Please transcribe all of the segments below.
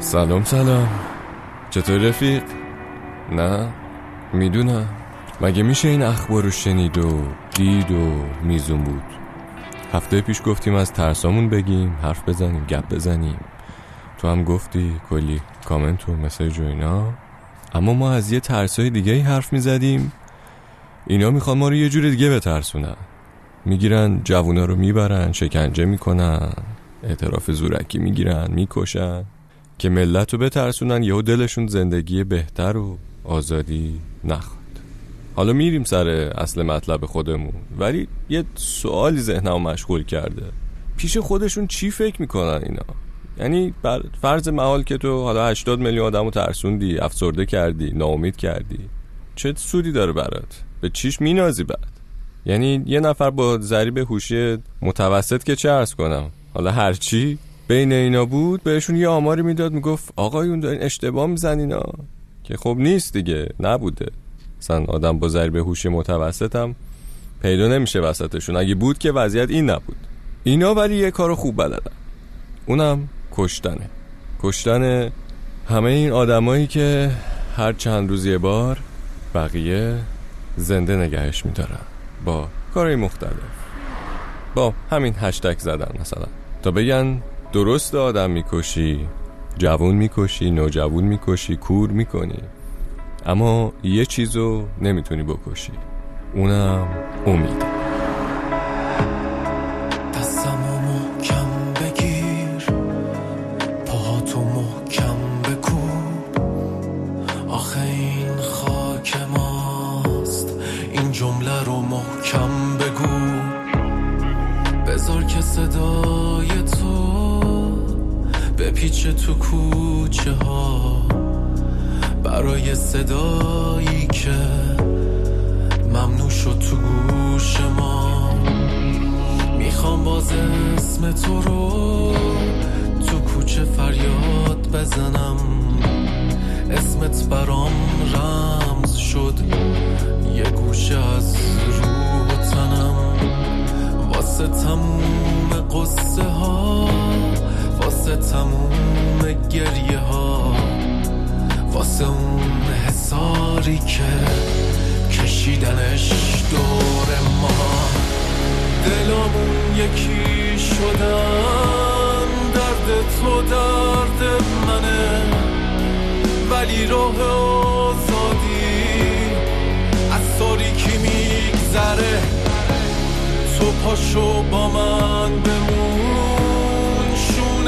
سلام سلام. چطور رفیق؟ نه می‌دونم. مگه میشه این اخبار رو شنید و دید و میزون بود؟ هفته پیش گفتیم از ترسامون بگیم حرف بزنیم گپ بزنیم. تو هم گفتی کلی کامنت و مسیج و اینا. اما ما از یه ترسای دیگه ای حرف می‌زدیم. اینا می‌خوان ما رو یه جور دیگه بترسونن. می‌گیرن جوونا رو می‌برن شکنجه می‌کنن اعتراف زورکی می‌گیرن می‌کشن. که ملت رو بترسونن یهو دلشون زندگی بهتر و آزادی نخواد حالا میریم سر اصل مطلب خودمون. ولی یه سوالی ذهنمو مشغول کرده. پیش خودشون چی فکر می‌کنن اینا؟ یعنی بر فرض محال که تو حالا 80 میلیون آدم رو ترسوندی افسرده کردی ناامید کردی چه سودی داره برات؟ به چیش مینازی بعد؟ یعنی یه نفر با ضریب هوشی متوسط که چه ارز کنم؟ حالا هرچی بین اینا بود بهشون یه آماری می‌داد می‌گفت آقایون دارین اشتباه میزنینا که خب نیست دیگه نبوده. مثلا آدم با ضریب هوشی متوسط هم پیدا نمیشه وسطشون. اگه بود که وضعیت این نبود. اینا ولی یه کارو خوب بلدن. اونم کشتنه. کشتن همه این آدمایی که هر چند روز یه بار بقیه زنده نگهش میدارن. با کارهای مختلف. با همین هشتک زدن مثلا. تا بگن درست آدم می‌کشی جوون می‌کشی نوجوون می‌کشی کور می‌کنی. اما یه چیزو نمی‌تونی بکشی. اونم امید. بگو. بذار که صدای تو بپیچه تو کوچه ها. برای صدایی که ممنوع شد تو گوش ما. می‌خوام باز اسم تو رو تو کوچه فریاد بزنم. اسمت برام رمز شد. یه گوشه از روح تنم. واسه تموم قصه ها واسه تموم گریه ها. واسه اون حساری که کشیدنش دور ما. دلامون یکی شدن درد تو درد منه. ولی راه آزادی از تاریکی میگذره. تو پاشو با من بمون.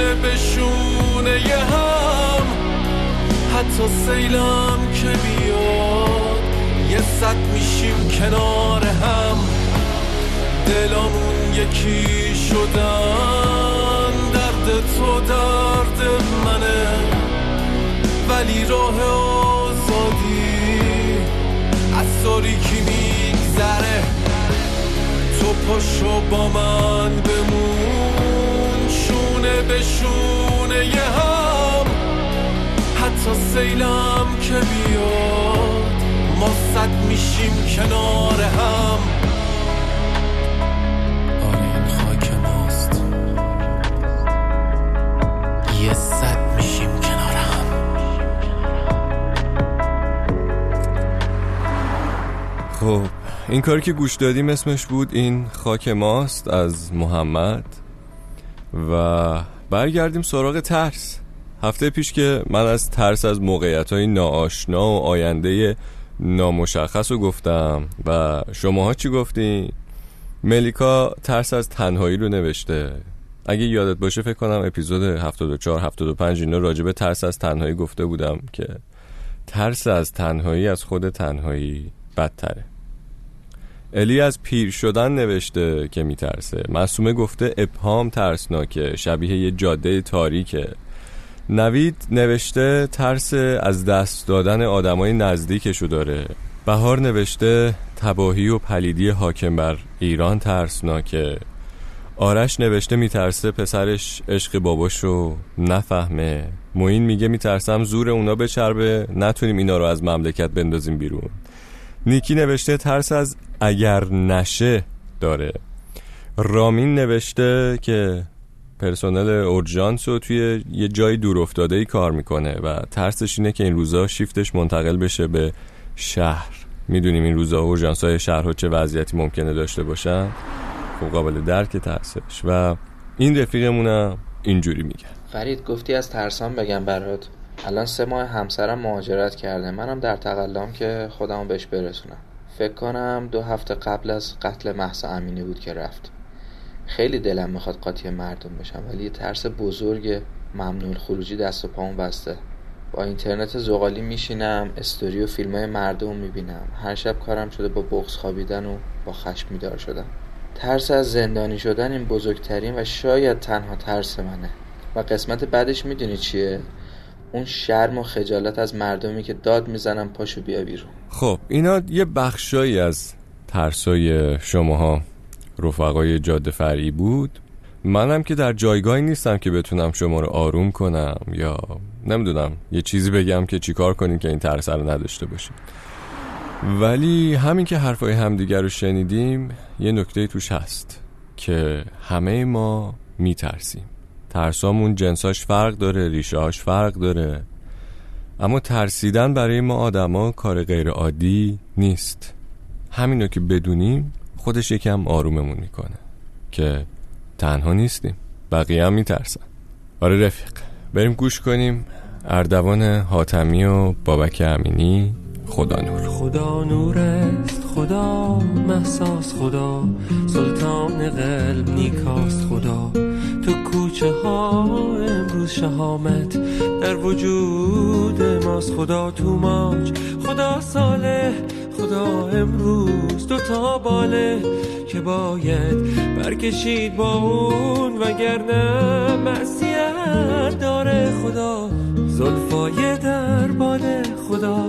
شونه به شونه یه هم. حتی سیلم که بیاد یه صد میشیم کنار هم. دلامون یکی شدن درد تو درد منه. ولی راه آزادی از تاریکی میگذره. تو پاشو با من بمون. شونه به شونه یه هم. حتی سیلم که بیاد ما صد میشیم کنار هم. آره این خاک ماست. یه صد میشیم کنار هم. خب این کاری که گوش دادیم اسمش بود این خاک ماست از محمد. و برگردیم سراغ ترس. هفته پیش که من از ترس از موقعیت های ناآشنا و آینده نامشخص رو گفتم. و شماها چی گفتین؟ ملیکا ترس از تنهایی رو نوشته. اگه یادت باشه فکر کنم اپیزود 74 75 اینا راجبه ترس از تنهایی گفته بودم که ترس از تنهایی از خود تنهایی بدتره. الی از پیر شدن نوشته که میترسه. معصومه گفته ابهام ترسناکه شبیه یه جاده تاریکه. نوید نوشته ترس از دست دادن آدمای نزدیکشو داره. بهار نوشته تباهی و پلیدی حاکم بر ایران ترسناکه. آرش نوشته میترسه پسرش عشق باباشو نفهمه. موین میگه میترسم زور اونا بچربه نتونیم اینا رو از مملکت بندازیم بیرون. نیکی نوشته ترس از اگر نشه داره. رامین نوشته که پرسنل اورژانس و توی یه جای دور افتاده ای کار می‌کنه و ترسش اینه که این روزا شیفتش منتقل بشه به شهر. می‌دونیم این روزا اورژانس های شهرها چه وضعیتی ممکنه داشته باشن؟ خب قابل درک ترسش. و این رفیقمونم اینجوری میگه. فرید گفتی از ترسان بگم برات. الان سه ماه همسرم مهاجرت کرده. منم در تقلام که خودمو بهش برسونم. فکر کنم دو هفته قبل از قتل محسا امینی بود که رفت. خیلی دلم می‌خواد قاطی مردم بشم ولی یه ترس بزرگ ممنوع خروجی دست و پامون بسته. با اینترنت زغالی میشینم استوری و فیلم های مردم می‌بینم. هر شب کارم شده با بغز خوابیدن و با خشم میدار شدم. ترس از زندانی شدن این بزرگترین و شاید تنها ترس منه. و قسمت بعدش می‌دونی چیه؟ اون شرم و خجالت از مردمی که داد می‌زنم پاشو بیا بیرون. خب اینا یه بخشایی از ترسای شماها. رفقای جاده فرعی بود. منم که در جایگاهی نیستم که بتونم شما رو آروم کنم یا نمی‌دونم یه چیزی بگم که چیکار کنین که این ترس رو نداشته باشیم. ولی همین که حرفای همدیگر رو شنیدیم یه نکته توش هست که همه ما میترسیم. ترسامون جنساش فرق داره ریشهاش فرق داره. اما ترسیدن برای ما آدما کار غیر عادی نیست. همینو که بدونیم خودش یکم آروممون می‌کنه که تنها نیستیم بقیه هم میترسن. آره رفیق بریم گوش کنیم. اردوان حاتمی و بابک امینی. خدا نور. خدا نور است خدا محساس خدا سلطان قلب نیکاست خدا. تو کوچه ها امروز شهامت در وجود ماست خدا تو ماج خدا ساله خدا امروز دو تا باله که باید برکشید با اون وگرنه معصیت داره خدا. زلفای در باده خدا.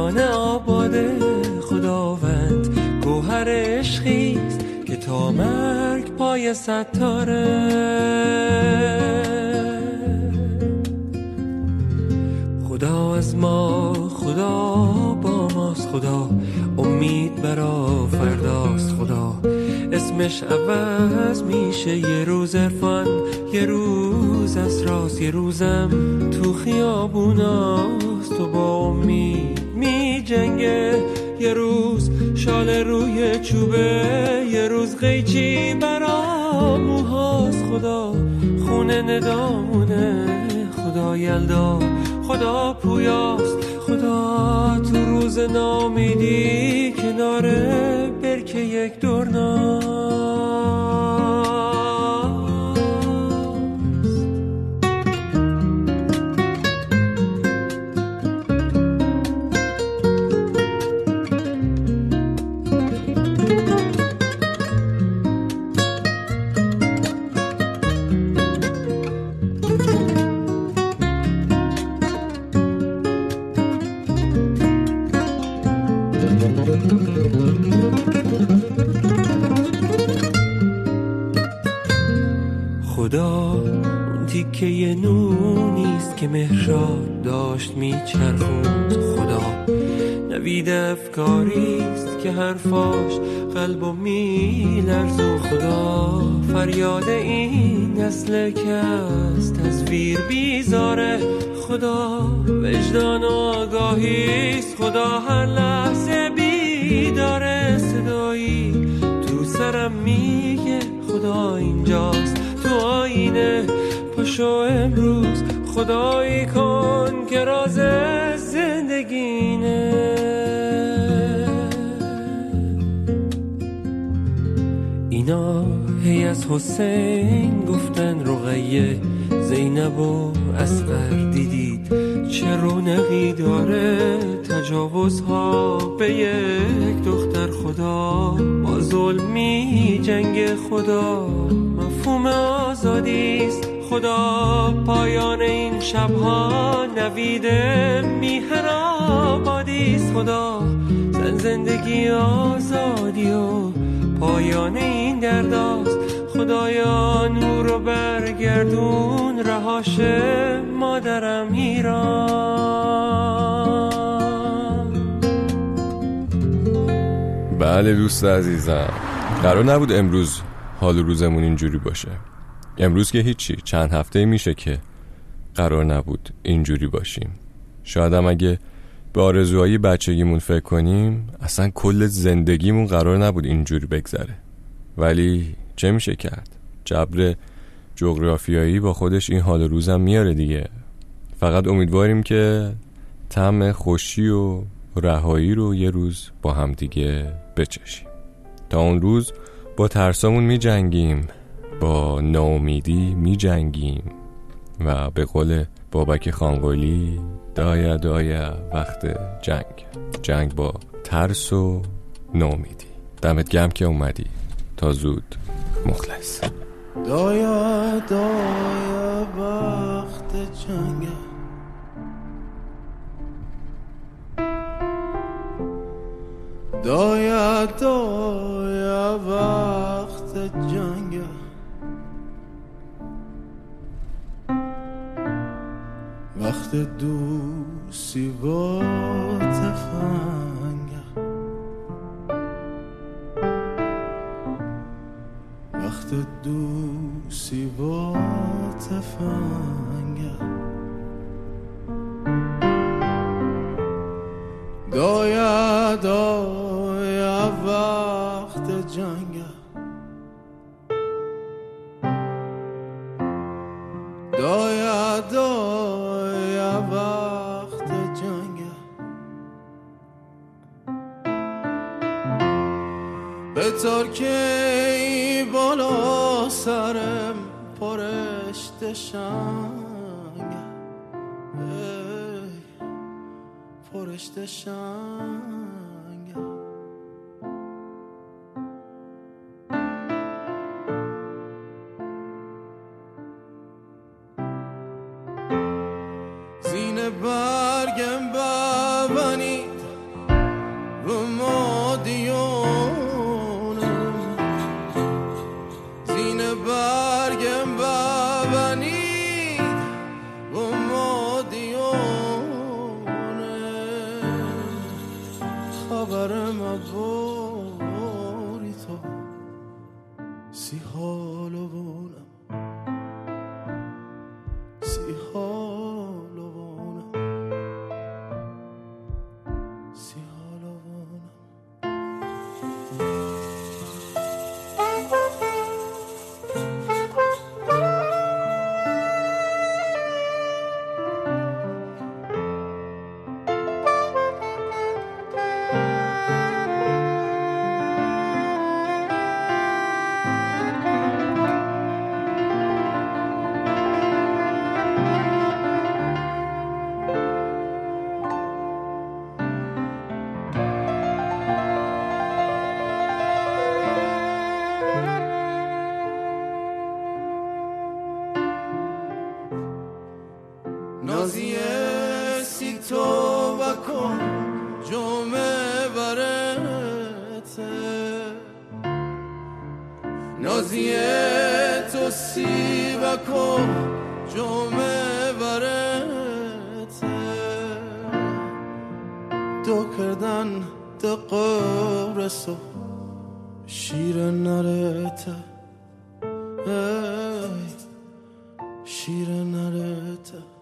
ایران آباده خداوند گوهر عشقیست که تا مرگ پای ستاره. خدا از ما خدا با ماست خدا امید برا فرداست خدا اسمش عوض میشه. یه روز عرفان یه روز اسراس یه روزم تو خیابوناست. تو با امید می جنگه یه روز شال روی چوبه یه روز قیچی برا موهاست. خدا خونه ندامونه خدا یلدا خدا پویاست. خدا تو روز نامیدی کنار برکه یک دورناست خدا اون تیکه نونیست که مهراد داشت میچرخوند. خدا نوید افکاریست که حرفاش قلب و میلرز و خدا فریاد این نسل که از تصویر بیزاره. خدا وجدان و آگاهیست خدا هر لحظه بیداره صدایی تو سرم میگه پاشو امروز خدایی کن که راز زندگینه. اینا هی از حسین گفتن رقیه زینب و اسقر دیدید چه رونقی داره تجاوزها به یک دختر خدا. با ظلمی جنگ خدا مفهوم آزادیست خدا پایان این شبها نوید میهن آبادیست خدا زن زندگی آزادی و پایان این درداست. خدایا نور رو برگردون رهاش مادرم ایران. بله دوست عزیزم. قرار نبود امروز حال روزمون اینجوری باشه. امروز که هیچی چند هفته میشه که قرار نبود اینجوری باشیم. شاید اگه به آرزوهای بچگیمون فکر کنیم اصلا کل زندگیمون قرار نبود اینجوری بگذره. ولی چه میشه کرد؟ جبر جغرافیایی با خودش این حال روزم میاره دیگه. فقط امیدواریم که تم خوشی و رهایی رو یه روز با هم دیگه بچشیم. تا اون روز با ترسامون می جنگیم با ناامیدی می جنگیم و به قول بابک خانگولی دایا دایا وقت جنگ. جنگ با ترس و ناامیدی دمت گم که اومدی. تا زود مخلص. دایا دایا وقت جنگ. دایا دایا وقت جنگ. وقت دوستی با تفنگ وقت دوستی با تفنگ دایا دایا وقت به ترکی بالا سرم پرشت شنگ. پرشت شنگ. About. نازی سی تو بکن جمعه برته نازی تو سی بکن جمعه برته دو کردن دو شیر نرته. شیر نرته.